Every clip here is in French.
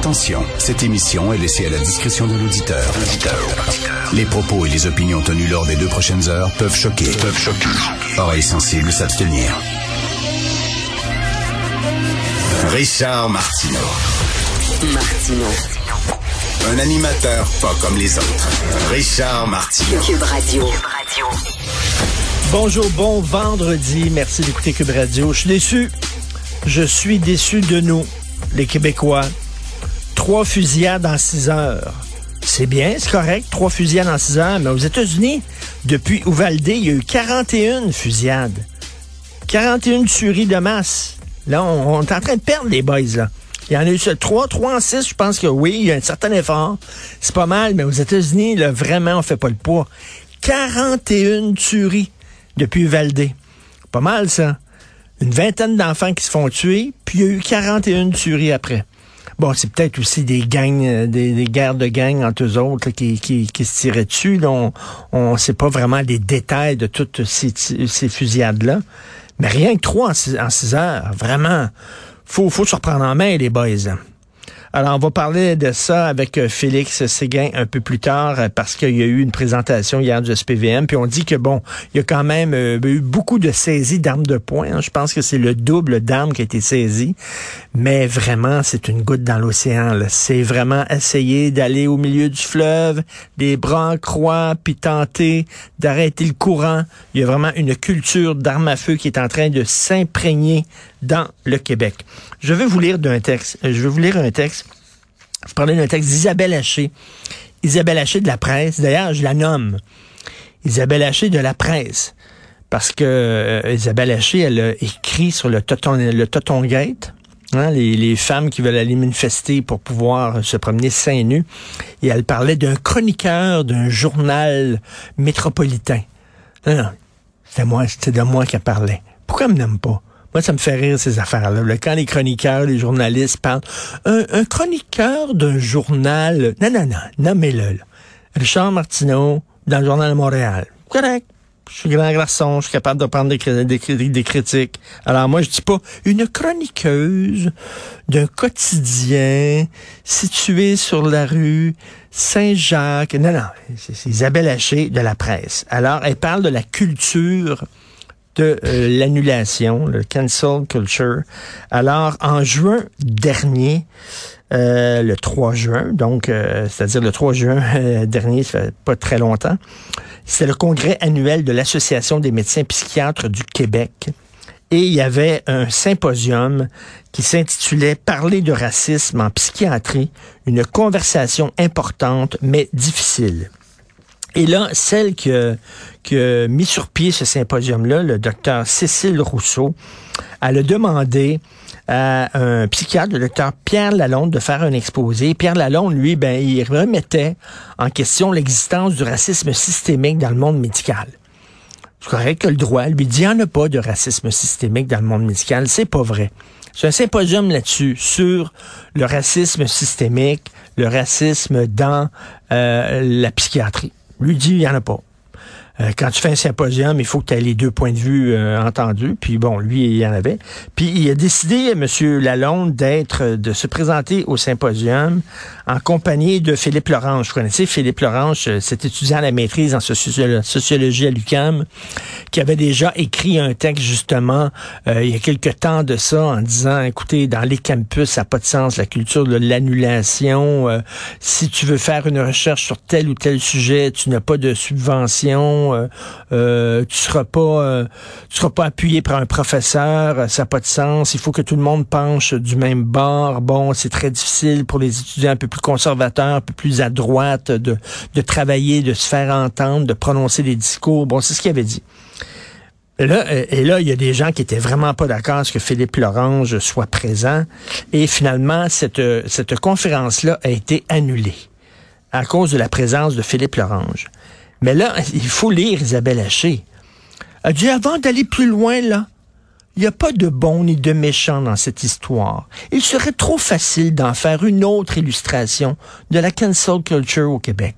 Attention, cette émission est laissée à la discrétion de l'auditeur. Les propos et les opinions tenues lors des deux prochaines heures peuvent choquer. Peuvent choquer. Oreilles sensibles s'abstenir. Richard Martineau. Martineau. Un animateur pas comme les autres. Richard Martineau. Cube Radio. Bonjour, bon vendredi. Merci d'écouter Cube Radio. Je suis déçu. Je suis déçu de nous, les Québécois. Trois fusillades en six heures. C'est bien, c'est correct, trois fusillades en six heures, mais aux États-Unis, depuis Uvalde, il y a eu 41 fusillades. 41 tueries de masse. Là, on, est en train de perdre les boys, là. Il y en a eu 3, 3 en 6, je pense que oui, il y a un certain effort. C'est pas mal, mais aux États-Unis, là, vraiment, on fait pas le poids. 41 tueries depuis Uvalde. Pas mal, ça. Une vingtaine d'enfants qui se font tuer, puis il y a eu 41 tueries après. Bon, c'est peut-être aussi des gangs, euh, des, des guerres de gangs entre eux autres qui, qui, qui se tiraient dessus. Là, on ne sait pas vraiment les détails de toutes ces, ces fusillades-là. Mais rien que trois en six, en six heures, vraiment, faut, faut se reprendre en main, les boys. Alors, on va parler de ça avec euh, Félix Séguin un peu plus tard euh, parce qu'il y a eu une présentation hier du SPVM. Puis on dit que, bon, il y a quand même euh, eu beaucoup de saisies d'armes de poing. hein. Je pense que c'est le double d'armes qui a été saisi. Mais vraiment, c'est une goutte dans l'océan. C'est vraiment essayer d'aller au milieu du fleuve, les bras en croix, puis tenter d'arrêter le courant. Il y a vraiment une culture d'armes à feu qui est en train de s'imprégner dans le Québec. Je vais vous lire d'un texte. Je vais vous lire un texte. Je parlais d'un texte d'Isabelle Haché. Isabelle Haché de la presse. D'ailleurs, je la nomme. Isabelle Haché de la presse. Parce que euh, Isabelle Haché, elle a écrit sur le Toton, le. Hein, les, femmes qui veulent aller manifester pour pouvoir se promener seins nus. Et elle parlait d'un chroniqueur d'un journal métropolitain. Non, c'était moi, de moi qu'elle parlait. Pourquoi elle me nomme pas? Moi, ça me fait rire, ces affaires-là. Là, Quand les chroniqueurs, les journalistes parlent, un, chroniqueur d'un journal, non, non, non, nommez-le. Richard Martineau, dans le Journal de Montréal. Correct. Je suis grand garçon, je suis capable de prendre des, des cri- des critiques. Alors moi, je dis pas une chroniqueuse d'un quotidien situé sur la rue Saint-Jacques. Non, non, c'est c'est Isabelle Haché de la presse. Alors, elle parle de la culture de euh, l'annulation, le cancel culture. Alors, en juin dernier, euh, le 3 juin, donc, euh, c'est-à-dire le 3 juin dernier, ça fait pas très longtemps, c'est le congrès annuel de l'Association des médecins psychiatres du Québec. Et il y avait un symposium qui s'intitulait Parler de racisme en psychiatrie, une conversation importante mais difficile. Et là, celle qui a, mis sur pied ce symposium-là, le docteur Cécile Rousseau, elle a demandé à un psychiatre, le docteur Pierre Lalonde, de faire un exposé. Pierre Lalonde, lui, ben, il remettait en question l'existence du racisme systémique dans le monde médical. C'est correct que le droit lui dit, il n'y en a pas de racisme systémique dans le monde médical. C'est pas vrai. C'est un symposium là-dessus, sur le racisme systémique, le racisme dans euh, la psychiatrie. Lui dit, Euh, quand tu fais un symposium, il faut que tu aies les deux points de vue euh, entendus. Puis bon, lui, il y en avait. Puis il a décidé, M. Lalonde, d'être, de se présenter au symposium en compagnie de Philippe Lorange. Vous connaissez Philippe Lorange, euh, cet étudiant à la maîtrise en sociolo- sociologie à l'UQAM, qui avait déjà écrit un texte justement euh, il y a quelque temps de ça en disant, écoutez, dans les campus, ça n'a pas de sens, la culture de l'annulation. euh, si tu veux faire une recherche sur tel ou tel sujet, tu n'as pas de subvention. Euh, euh, tu seras pas, tu seras pas appuyé par un professeur, ça n'a pas de sens. Il faut que tout le monde penche du même bord. Bon, c'est très difficile pour les étudiants un peu plus conservateurs, un peu plus à droite, de, de travailler, de se faire entendre, de prononcer des discours. Bon, c'est ce qu'il avait dit. Et là, et là, il y a des gens qui étaient vraiment pas d'accord à ce que Philippe Lorange soit présent. Et finalement, cette, cette conférence-là a été annulée à cause de la présence de Philippe Lorange. Mais là, il faut lire Isabelle Haché. Avant d'aller plus loin, là, il n'y a pas de bon ni de méchant dans cette histoire. Il serait trop facile d'en faire une autre illustration de la cancel culture au Québec.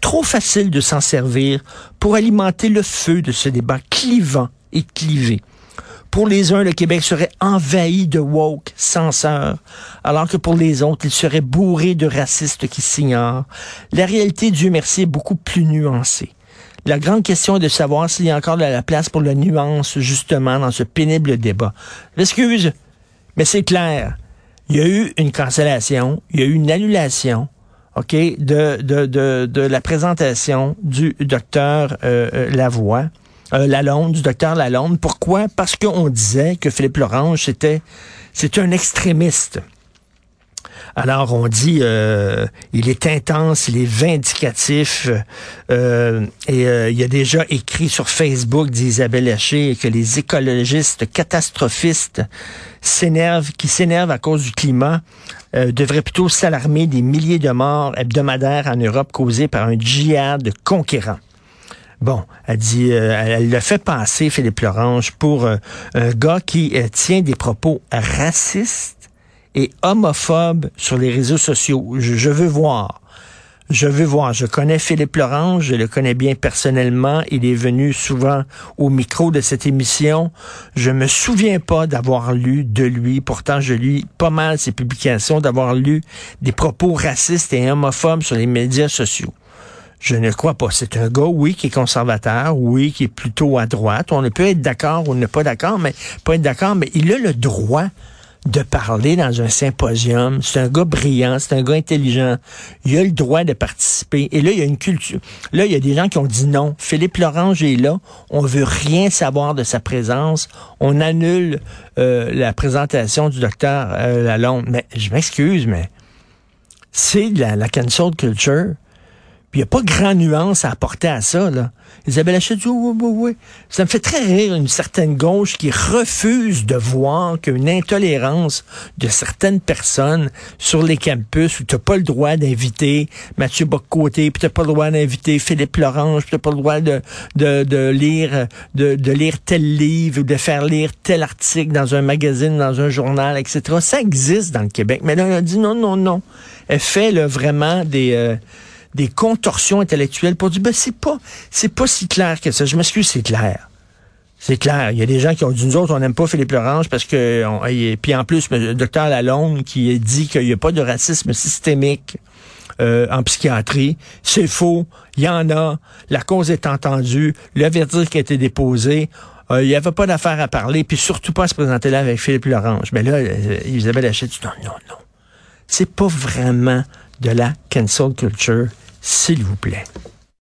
Trop facile de s'en servir pour alimenter le feu de ce débat clivant et clivé. Pour les uns, le Québec serait envahi de woke censeurs, alors que pour les autres, il serait bourré de racistes qui s'ignorent. La réalité, Dieu merci, est beaucoup plus nuancée. La grande question est de savoir s'il y a encore de la place pour la nuance, justement, dans ce pénible débat. Excuse, mais c'est clair. Il y a eu une cancellation, il y a eu une annulation, OK, de, de, de, de la présentation du docteur euh, euh Lavoie, euh, Lalonde, du docteur Lalonde. Pourquoi? Parce qu'on disait que Philippe Lorange, c'était, c'était un extrémiste. Alors on dit, euh, il est intense, il est vindicatif, euh, et euh, il y a déjà écrit sur Facebook d'Isabelle Haché que les écologistes catastrophistes s'énervent, qui s'énervent à cause du climat, devraient plutôt s'alarmer des milliers de morts hebdomadaires en Europe causés par un djihad conquérant. Bon, elle dit, elle le fait passer, Philippe Lorange, pour un gars qui tient des propos racistes et homophobe sur les réseaux sociaux. Je, veux voir. Je veux voir. Je connais Philippe Laurent, je le connais bien personnellement. Il est venu souvent au micro de cette émission. Je me souviens pas d'avoir lu de lui. Pourtant, je lis pas mal ses publications, d'avoir lu des propos racistes et homophobes sur les médias sociaux. Je ne crois pas. C'est un gars, oui, qui est conservateur, oui, qui est plutôt à droite. On ne peut être d'accord ou ne pas d'accord, mais pas être d'accord, mais il a le droit de parler dans un symposium. C'est un gars brillant, c'est un gars intelligent. Il a le droit de participer. Et là, il y a une culture. Là, il y a des gens qui ont dit non. Philippe Lorange est là. On veut rien savoir de sa présence. On annule euh, la présentation du docteur euh, Lalonde. Mais je m'excuse, mais c'est la, la cancel culture. Puis il n'y a pas grand nuance à apporter à ça, là. Isabelle Hachette dit, oui, oui, oui. Ça me fait très rire une certaine gauche qui refuse de voir qu'une intolérance de certaines personnes sur les campus où tu n'as pas le droit d'inviter Mathieu Boccoté, puis tu n'as pas le droit d'inviter Philippe Lorange, puis tu n'as pas le droit de, de, de lire de, de, lire tel livre ou de faire lire tel article dans un magazine, dans un journal, etc. Ça existe dans le Québec. Mais là, on a dit non, non, non. Elle fait là, vraiment des... Euh, des contorsions intellectuelles pour dire, ben, c'est pas, c'est pas si clair que ça. Je m'excuse, c'est clair. C'est clair. Il y a des gens qui ont dit, nous autres, on n'aime pas Philippe Lorange parce que, et puis en plus, le docteur Lalonde qui dit qu'il n'y a pas de racisme systémique euh, en psychiatrie. C'est faux. Il y en a. La cause est entendue. Le verdict a été déposé. Euh, il n'y avait pas d'affaire à parler, puis surtout pas à se présenter là avec Philippe Lorange. Mais là, euh, Isabelle Hachette dit non, non, non. C'est pas vraiment de la cancel culture s'il vous plaît.